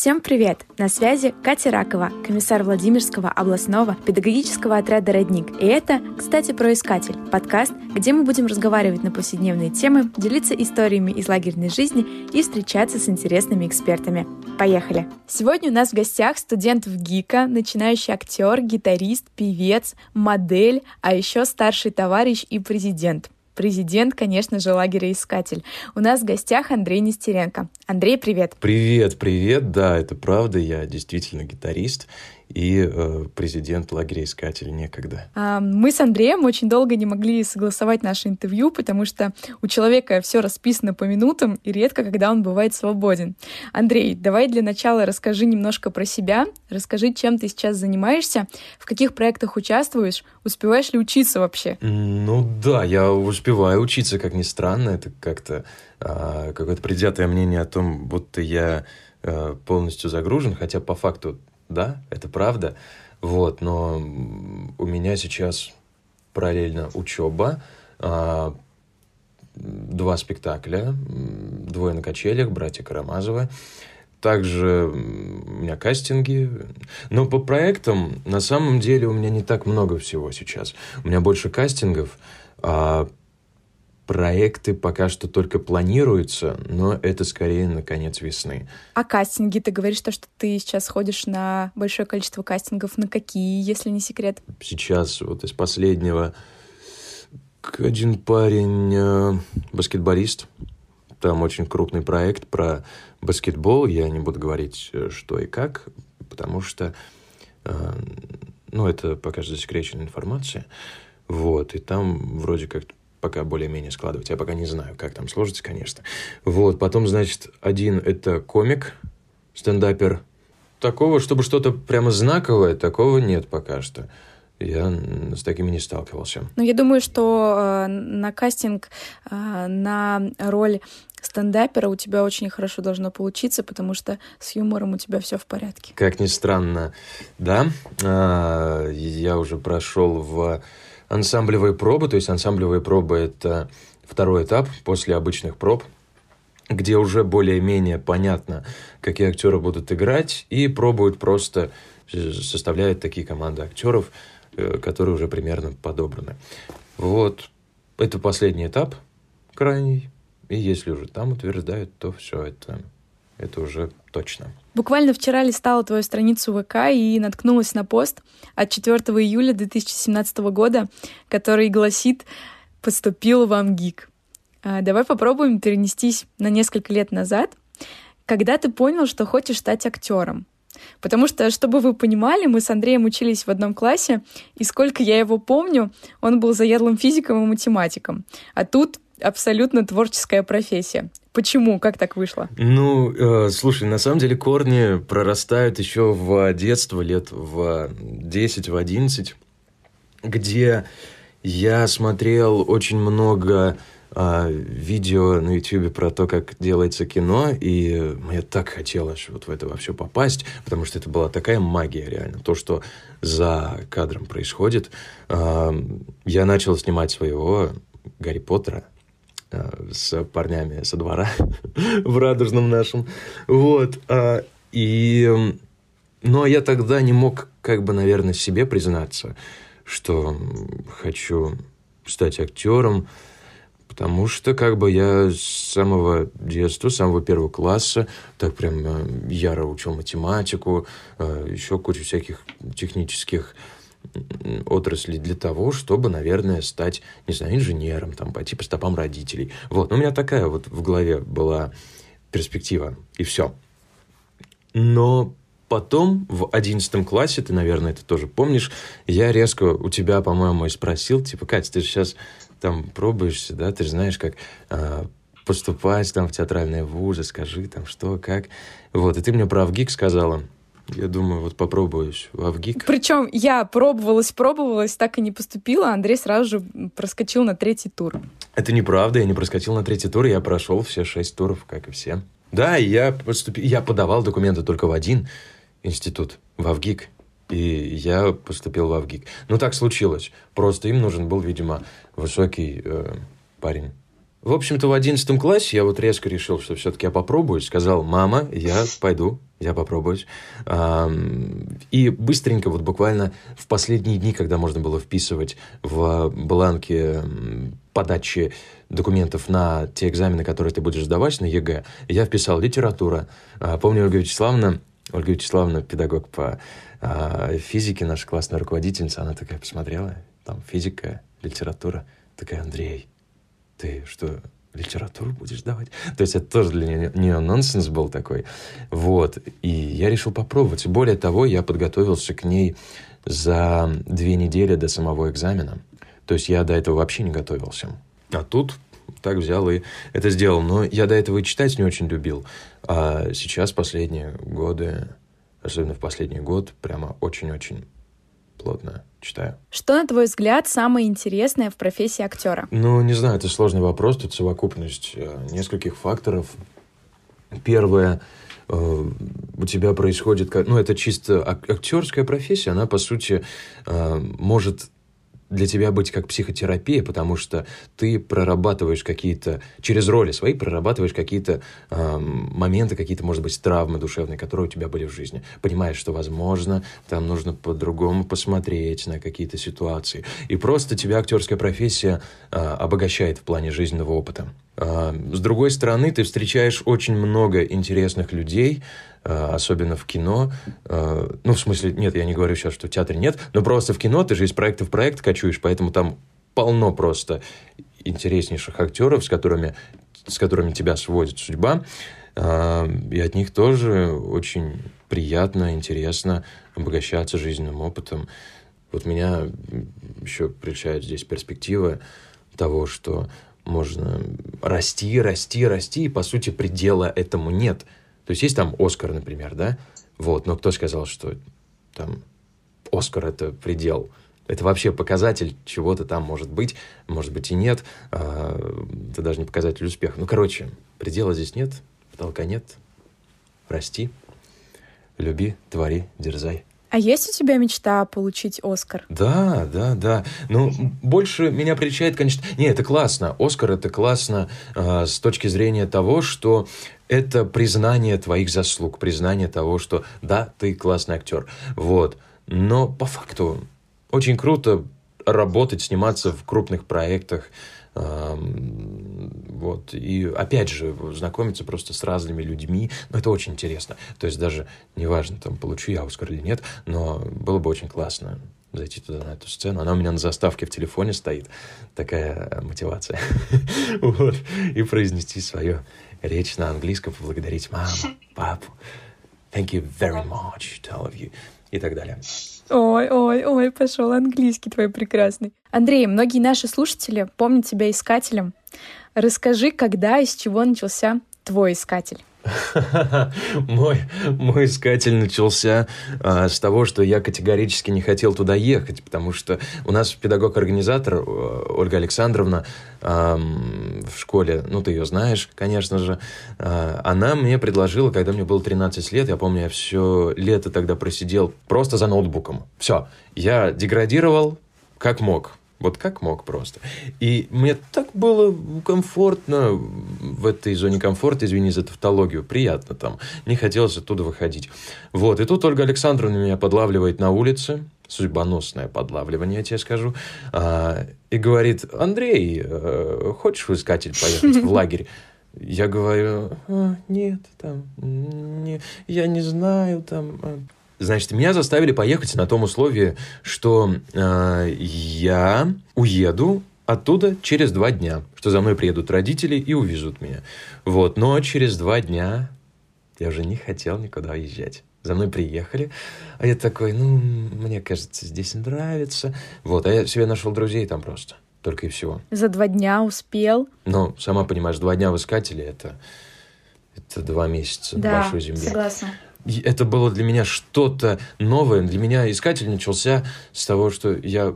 Всем привет! На связи Катя Ракова, комиссар Владимирского областного педагогического отряда «Родник». И это, кстати, про «Искатель» — подкаст, где мы будем разговаривать на повседневные темы, делиться историями из лагерной жизни и встречаться с интересными экспертами. Поехали! Сегодня у нас в гостях студент в ГИКа, начинающий актер, гитарист, певец, модель, а еще старший товарищ и президент — президент, конечно же, лагеря «Искатель». У нас в гостях Андрей Нестеренко. Андрей, привет. Привет, привет. Да, это правда, я действительно гитарист и э, президент лагеря «Искатель» некогда. А, мы с Андреем очень долго не могли согласовать наше интервью, потому что у человека все расписано по минутам, и редко, когда он бывает свободен. Андрей, давай для начала расскажи немножко про себя, расскажи, чем ты сейчас занимаешься, в каких проектах участвуешь, успеваешь ли учиться вообще? Ну да, я успеваю учиться, как ни странно, это как-то а, какое-то предвзятое мнение о том, будто я а, полностью загружен, хотя по факту да, это правда. Вот, но у меня сейчас параллельно учеба, а, два спектакля, двое на качелях, братья Карамазовы. Также у меня кастинги. Но по проектам на самом деле у меня не так много всего сейчас. У меня больше кастингов. А проекты пока что только планируются, но это скорее на конец весны. А кастинги? Ты говоришь, то, что ты сейчас ходишь на большое количество кастингов. На какие, если не секрет? Сейчас вот из последнего один парень, э, баскетболист, там очень крупный проект про баскетбол. Я не буду говорить, э, что и как, потому что, э, ну, это пока что засекреченная информация. Вот, и там вроде как пока более-менее складывать. Я пока не знаю, как там сложится, конечно. Вот, потом, значит, один — это комик, стендапер. Такого, чтобы что-то прямо знаковое, такого нет пока что. Я с такими не сталкивался. Ну, я думаю, что э, на кастинг э, на роль стендапера у тебя очень хорошо должно получиться, потому что с юмором у тебя все в порядке. Как ни странно, да. Э, я уже прошел в ансамблевые пробы, то есть ансамблевые пробы – это второй этап после обычных проб, где уже более-менее понятно, какие актеры будут играть, и пробуют просто, составляют такие команды актеров, э, которые уже примерно подобраны. Вот, это последний этап, крайний, и если уже там утверждают, то все это, это уже точно. Буквально вчера листала твою страницу ВК и наткнулась на пост от 4 июля 2017 года, который гласит «Поступил в АМГИК». А, давай попробуем перенестись на несколько лет назад, когда ты понял, что хочешь стать актером. Потому что, чтобы вы понимали, мы с Андреем учились в одном классе, и сколько я его помню, он был заядлым физиком и математиком. А тут абсолютно творческая профессия. Почему? Как так вышло? Ну, э, слушай, на самом деле корни прорастают еще в детство, лет в 10, в 11, где я смотрел очень много э, видео на YouTube про то, как делается кино, и мне так хотелось вот в это во все попасть, потому что это была такая магия реально, то, что за кадром происходит. Э, я начал снимать своего Гарри Поттера, с парнями со двора в радужном нашем. Вот. А, и... Но я тогда не мог, как бы, наверное, себе признаться, что хочу стать актером, потому что как бы я с самого детства, с самого первого класса так прям э, яро учил математику, э, еще кучу всяких технических отрасли для того, чтобы, наверное, стать, не знаю, инженером, там, пойти по стопам родителей. Вот, но у меня такая вот в голове была перспектива, и все. Но потом, в одиннадцатом классе, ты, наверное, это тоже помнишь, я резко у тебя, по-моему, и спросил, типа, Катя, ты же сейчас там пробуешься, да, ты же знаешь, как э, поступать там в театральные вузы, скажи там что, как. Вот, и ты мне про ВГИК сказала. Я думаю, вот попробуюсь в Авгик. Причем я пробовалась, пробовалась, так и не поступила. Андрей сразу же проскочил на третий тур. Это неправда, я не проскочил на третий тур, я прошел все шесть туров, как и все. Да, я поступил, я подавал документы только в один институт, в Авгик. И я поступил в Авгик. Ну, так случилось. Просто им нужен был, видимо, высокий э, парень В общем-то, в одиннадцатом классе я вот резко решил, что все-таки я попробую. Сказал, мама, я пойду, я попробую. И быстренько, вот буквально в последние дни, когда можно было вписывать в бланки подачи документов на те экзамены, которые ты будешь сдавать на ЕГЭ, я вписал литература. А, помню, Ольга Вячеславовна, Ольга Вячеславовна, педагог по а, физике, наша классная руководительница, она такая посмотрела, там физика, литература, такая, Андрей, ты что, литературу будешь давать? То есть это тоже для нее нонсенс был такой. Вот. И я решил попробовать. Более того, я подготовился к ней за две недели до самого экзамена. То есть я до этого вообще не готовился. А тут так взял и это сделал. Но я до этого и читать не очень любил. А сейчас, последние годы, особенно в последний год, прямо очень-очень плотно читаю. Что, на твой взгляд, самое интересное в профессии актера? Ну, не знаю, это сложный вопрос. Тут совокупность э, нескольких факторов. Первое, э, у тебя происходит, ну, это чисто актерская профессия, она, по сути, э, может для тебя быть как психотерапия, потому что ты прорабатываешь какие-то, через роли свои прорабатываешь какие-то э, моменты, какие-то, может быть, травмы душевные, которые у тебя были в жизни. Понимаешь, что, возможно, там нужно по-другому посмотреть на какие-то ситуации. И просто тебя актерская профессия э, обогащает в плане жизненного опыта. Э, с другой стороны, ты встречаешь очень много интересных людей, Э, особенно в кино. Э, ну, в смысле, нет, я не говорю сейчас, что в театре нет, но просто в кино ты же из проекта в проект кочуешь, поэтому там полно просто интереснейших актеров, с которыми, с которыми тебя сводит судьба. И от них тоже очень приятно, интересно обогащаться жизненным опытом. Вот меня еще прельщает здесь перспектива того, что можно расти, расти, расти, и, по сути, предела этому нет – то есть есть там Оскар, например, да? Вот, но кто сказал, что там Оскар это предел? Это вообще показатель чего-то там может быть, может быть и нет. А, это даже не показатель успеха. Ну, короче, предела здесь нет, потолка нет. Расти, люби, твори, дерзай. А есть у тебя мечта получить Оскар? Да, да, да. Ну, больше меня приличает, конечно... Не, это классно. Оскар — это классно э, с точки зрения того, что это признание твоих заслуг, признание того, что да, ты классный актер. Вот. Но по факту очень круто работать, сниматься в крупных проектах, вот. И опять же, знакомиться просто с разными людьми, ну, это очень интересно. То есть даже неважно, там, получу я Оскар или нет, но было бы очень классно зайти туда, на эту сцену. Она у меня на заставке в телефоне стоит, такая э, мотивация. вот. И произнести свою речь на английском, поблагодарить маму, папу. Thank you very much to all of you. И так далее. Ой, ой, ой, пошел английский твой прекрасный. Андрей, многие наши слушатели помнят тебя искателем. Расскажи, когда и с чего начался твой искатель? мой, мой искатель начался а, с того, что я категорически не хотел туда ехать, потому что у нас педагог-организатор э, Ольга Александровна а, в школе, ну, ты ее знаешь, конечно же, а, она мне предложила, когда мне было 13 лет, я помню, я все лето тогда просидел просто за ноутбуком. Все, я деградировал как мог. Вот как мог просто. И мне так было комфортно в этой зоне комфорта, извини за тавтологию, приятно там. Не хотелось оттуда выходить. Вот, и тут Ольга Александровна меня подлавливает на улице, судьбоносное подлавливание, я тебе скажу, а, и говорит, Андрей, э, хочешь в искатель поехать в лагерь? Я говорю, а, нет, там, не, я не знаю, там, а, Значит, меня заставили поехать на том условии, что э, я уеду оттуда через два дня, что за мной приедут родители и увезут меня. Вот, но через два дня я уже не хотел никуда уезжать. За мной приехали, а я такой, ну, мне кажется, здесь нравится. Вот, а я себе нашел друзей там просто, только и всего. За два дня успел? Ну, сама понимаешь, два дня в искателе это, это два месяца да, на большой земле. согласна это было для меня что-то новое. Для меня искатель начался с того, что я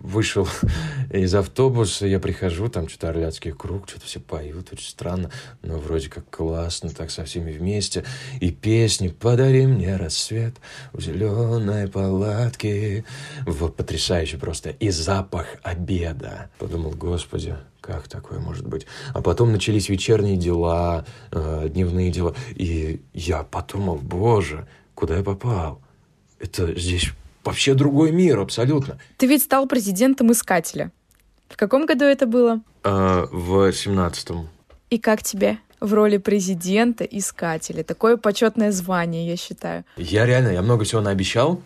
вышел из автобуса, я прихожу, там что-то Орляцкий круг, что-то все поют, очень странно, но вроде как классно, так со всеми вместе. И песни «Подари мне рассвет в зеленой палатке». Вот потрясающе просто. И запах обеда. Подумал, господи, как такое может быть? А потом начались вечерние дела, э, дневные дела. И я подумал, боже, куда я попал? Это здесь вообще другой мир, абсолютно. Ты ведь стал президентом Искателя. В каком году это было? А, в семнадцатом. И как тебе в роли президента Искателя? Такое почетное звание, я считаю. Я реально, я много всего наобещал.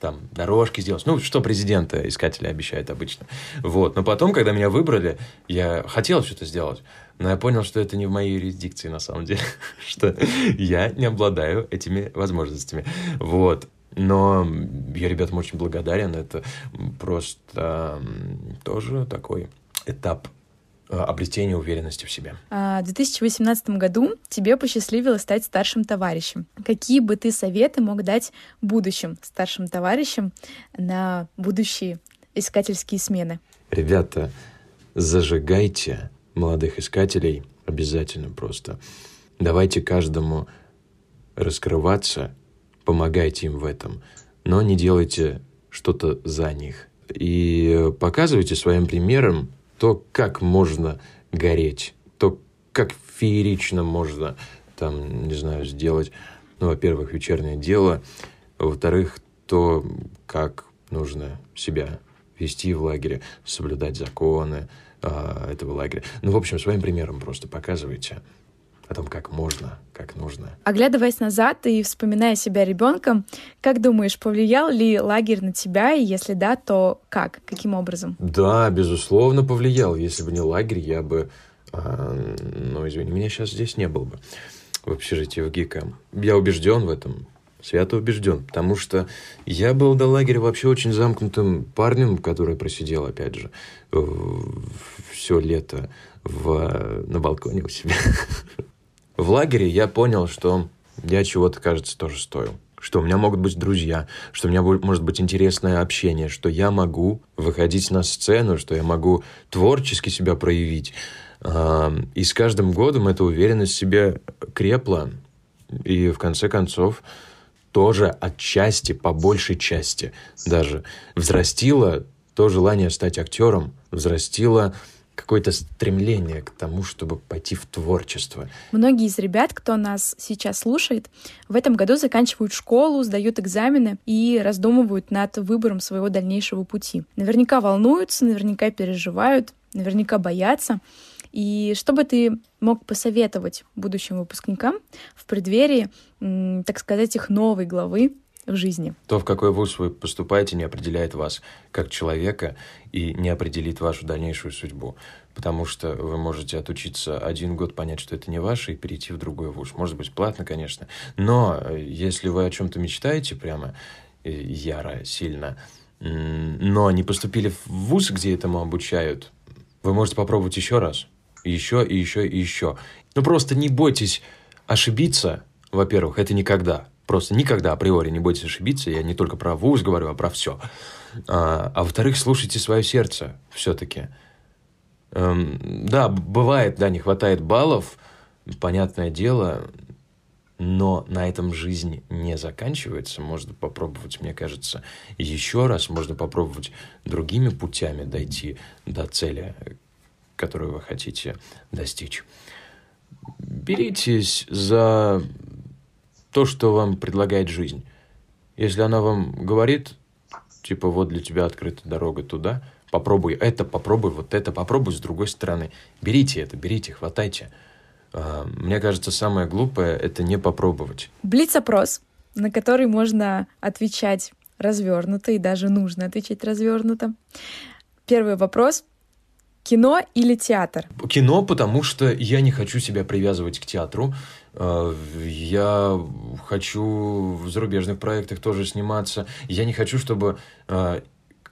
Там, дорожки сделать. Ну, что президента искатели обещают обычно. Вот. Но потом, когда меня выбрали, я хотел что-то сделать. Но я понял, что это не в моей юрисдикции, на самом деле. что я не обладаю этими возможностями. Вот. Но я ребятам очень благодарен. Это просто тоже такой этап обретения уверенности в себе. А, в 2018 году тебе посчастливилось стать старшим товарищем. Какие бы ты советы мог дать будущим старшим товарищам на будущие искательские смены? Ребята, зажигайте молодых искателей обязательно просто. Давайте каждому раскрываться, помогайте им в этом, но не делайте что-то за них. И показывайте своим примером то, как можно гореть, то, как феерично можно там, не знаю, сделать, ну, во-первых, вечернее дело, во-вторых, то, как нужно себя вести в лагере, соблюдать законы э, этого лагеря. Ну, в общем, своим примером просто показывайте о том, как можно, как нужно. Оглядываясь назад и вспоминая себя ребенком, как думаешь, повлиял ли лагерь на тебя, и если да, то как, каким образом? Да, безусловно, повлиял. Если бы не лагерь, я бы, э, ну, извини, меня сейчас здесь не было бы в общежитии в ГИКа. Я убежден в этом, свято убежден, потому что я был до лагеря вообще очень замкнутым парнем, который просидел, опять же, все лето в, на балконе у себя. В лагере я понял, что я чего-то, кажется, тоже стою. Что у меня могут быть друзья, что у меня может быть интересное общение, что я могу выходить на сцену, что я могу творчески себя проявить. И с каждым годом эта уверенность в себе крепла. И в конце концов тоже отчасти, по большей части даже, взрастила то желание стать актером, взрастила какое-то стремление к тому, чтобы пойти в творчество. Многие из ребят, кто нас сейчас слушает, в этом году заканчивают школу, сдают экзамены и раздумывают над выбором своего дальнейшего пути. Наверняка волнуются, наверняка переживают, наверняка боятся. И что бы ты мог посоветовать будущим выпускникам в преддверии, так сказать, их новой главы в жизни. То, в какой вуз вы поступаете, не определяет вас как человека и не определит вашу дальнейшую судьбу. Потому что вы можете отучиться один год, понять, что это не ваше, и перейти в другой вуз. Может быть, платно, конечно. Но э, если вы о чем-то мечтаете прямо э, яро, сильно, но не поступили в вуз, где этому обучают, вы можете попробовать еще раз. Еще, и еще, и еще. Ну, просто не бойтесь ошибиться, во-первых, это никогда. Просто никогда априори не бойтесь ошибиться. Я не только про вуз говорю, а про все. А, а во-вторых, слушайте свое сердце все-таки. Эм, да, бывает, да, не хватает баллов, понятное дело, но на этом жизнь не заканчивается. Можно попробовать, мне кажется, еще раз. Можно попробовать другими путями дойти до цели, которую вы хотите достичь. Беритесь за то, что вам предлагает жизнь. Если она вам говорит, типа, вот для тебя открыта дорога туда, попробуй это, попробуй вот это, попробуй с другой стороны. Берите это, берите, хватайте. А, мне кажется, самое глупое — это не попробовать. Блиц-опрос, на который можно отвечать развернуто и даже нужно отвечать развернуто. Первый вопрос. Кино или театр? Кино, потому что я не хочу себя привязывать к театру. Э, я хочу в зарубежных проектах тоже сниматься. Я не хочу, чтобы, э,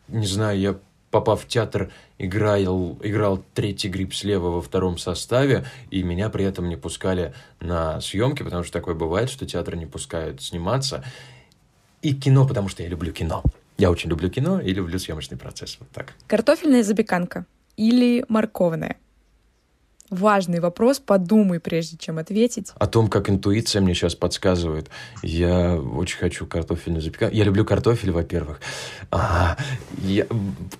не знаю, я попав в театр, играл, играл третий гриб слева во втором составе, и меня при этом не пускали на съемки, потому что такое бывает, что театры не пускают сниматься. И кино, потому что я люблю кино. Я очень люблю кино и люблю съемочный процесс. Вот так. Картофельная запеканка или морковная? Важный вопрос, подумай, прежде чем ответить. О том, как интуиция мне сейчас подсказывает. Я очень хочу картофельную запеканку. Я люблю картофель, во-первых. А, я...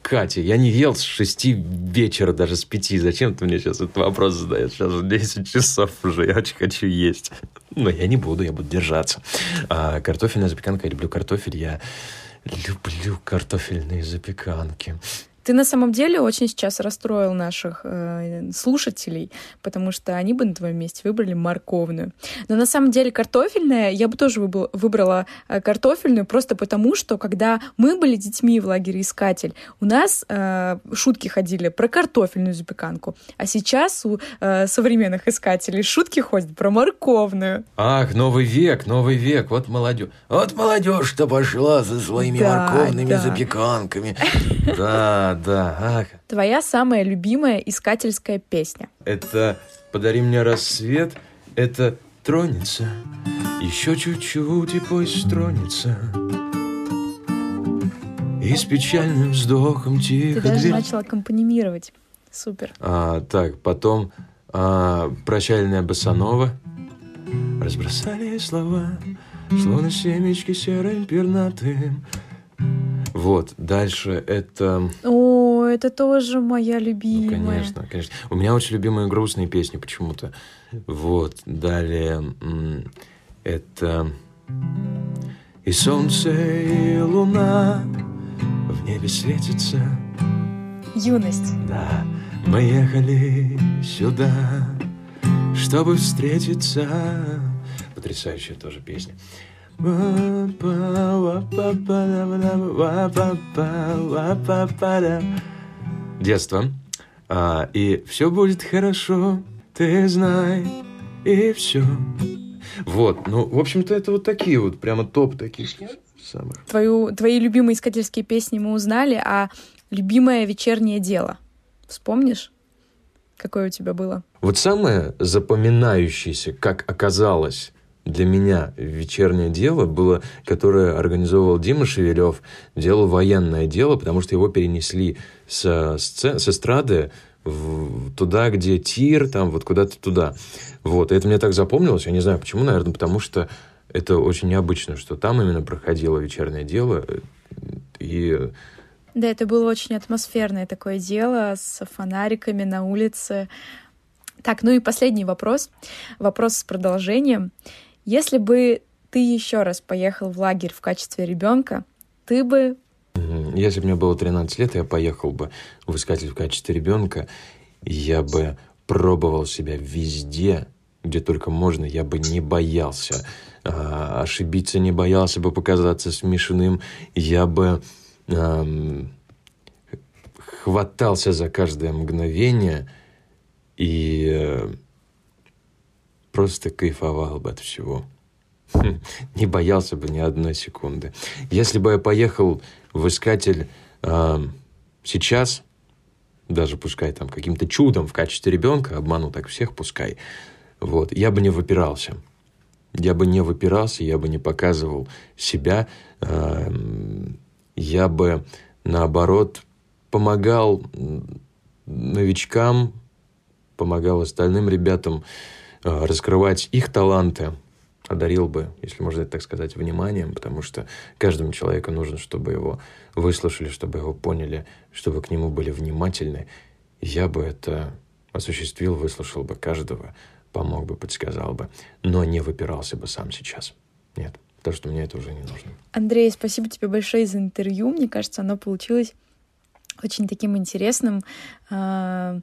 Катя, я не ел с шести вечера, даже с пяти. Зачем ты мне сейчас этот вопрос задаешь? Сейчас уже 10 часов уже, я очень хочу есть. Но я не буду, я буду держаться. А, картофельная запеканка, я люблю картофель, я люблю картофельные запеканки. Ты на самом деле очень сейчас расстроил наших э, слушателей, потому что они бы на твоем месте выбрали морковную. Но на самом деле картофельная, я бы тоже выбрала, выбрала э, картофельную, просто потому что, когда мы были детьми в лагере «Искатель», у нас э, шутки ходили про картофельную запеканку, а сейчас у э, современных искателей шутки ходят про морковную. Ах, новый век, новый век, вот молодежь. Вот молодежь-то пошла со своими да, морковными да. запеканками. Да, да, ага. Твоя самая любимая искательская песня? Это «Подари мне рассвет», это «Тронется», еще чуть-чуть и пусть тронется. И с печальным вздохом тихо... Ты даже дверь... начал аккомпанимировать. Супер. А, так, потом а, «Прощальная босанова». Разбросали слова, словно семечки серым пернатым. Вот, дальше это... О, это тоже моя любимая. Ну, конечно, конечно. У меня очень любимые грустные песни почему-то. Вот, далее это... И солнце, и луна в небе светится. Юность. Да, мы ехали сюда, чтобы встретиться. Потрясающая тоже песня. Детство. А, и все будет хорошо, ты знай, и все. Вот, ну, в общем-то, это вот такие вот, прямо топ таких самых. Твою, твои любимые искательские песни мы узнали, а любимое вечернее дело. Вспомнишь? Какое у тебя было? Вот самое запоминающееся, как оказалось, для меня вечернее дело было, которое организовывал Дима Шевелев, делал военное дело, потому что его перенесли со, сцен, с эстрады в, туда, где тир, там вот куда-то туда. Вот, и это мне так запомнилось, я не знаю почему, наверное, потому что это очень необычно, что там именно проходило вечернее дело, и да, это было очень атмосферное такое дело с фонариками на улице. Так, ну и последний вопрос. Вопрос с продолжением. Если бы ты еще раз поехал в лагерь в качестве ребенка, ты бы... Если бы мне было 13 лет, я поехал бы в искатель в качестве ребенка, я бы пробовал себя везде, где только можно, я бы не боялся а, ошибиться, не боялся бы показаться смешным, я бы эм, хватался за каждое мгновение и э, просто кайфовал бы от всего. Не боялся бы ни одной секунды. Если бы я поехал в искатель э, сейчас, даже пускай там каким-то чудом в качестве ребенка, обману так всех, пускай, вот, я бы не выпирался. Я бы не выпирался, я бы не показывал себя, э, я бы, наоборот, помогал новичкам, помогал остальным ребятам, Э, раскрывать их таланты, одарил бы, если можно так сказать, вниманием, потому что каждому человеку нужно, чтобы его выслушали, чтобы его поняли, чтобы к нему были внимательны. Я бы это осуществил, выслушал бы каждого, помог бы, подсказал бы, но не выпирался бы сам сейчас. Нет, потому что мне это уже не нужно. Андрей, спасибо тебе большое за интервью. Мне кажется, оно получилось очень таким интересным. А,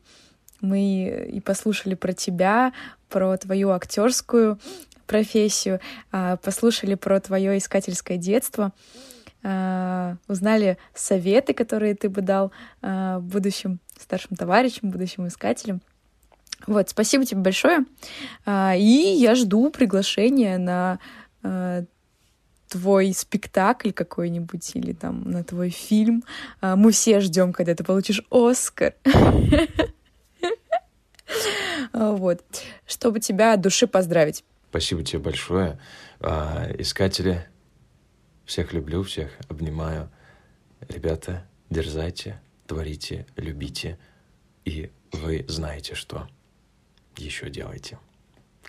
мы и послушали про тебя, про твою актерскую профессию, а, послушали про твое искательское детство, а, узнали советы, которые ты бы дал а, будущим старшим товарищам, будущим искателям. Вот, спасибо тебе большое. И я жду приглашения на твой спектакль какой-нибудь или там на твой фильм. Мы все ждем, когда ты получишь Оскар. Вот. Чтобы тебя от души поздравить. Спасибо тебе большое. А, искатели, всех люблю, всех обнимаю. Ребята, дерзайте, творите, любите. И вы знаете что. еще делайте.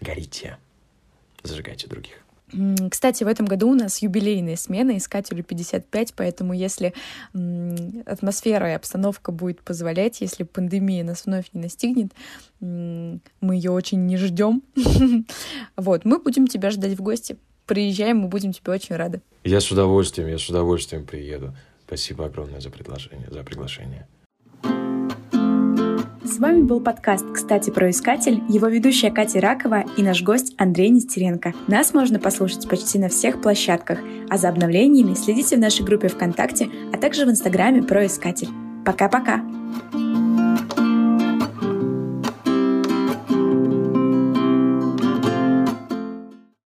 Горите. Зажигайте других. Кстати, в этом году у нас юбилейная смена Искателю 55, поэтому если атмосфера и обстановка будет позволять, если пандемия нас вновь не настигнет, мы ее очень не ждем. Вот, мы будем тебя ждать в гости. Приезжай, мы будем тебе очень рады. Я с удовольствием, я с удовольствием приеду. Спасибо огромное за предложение, за приглашение. С вами был подкаст «Кстати, про искатель», его ведущая Катя Ракова и наш гость Андрей Нестеренко. Нас можно послушать почти на всех площадках, а за обновлениями следите в нашей группе ВКонтакте, а также в Инстаграме «Про искатель». Пока-пока!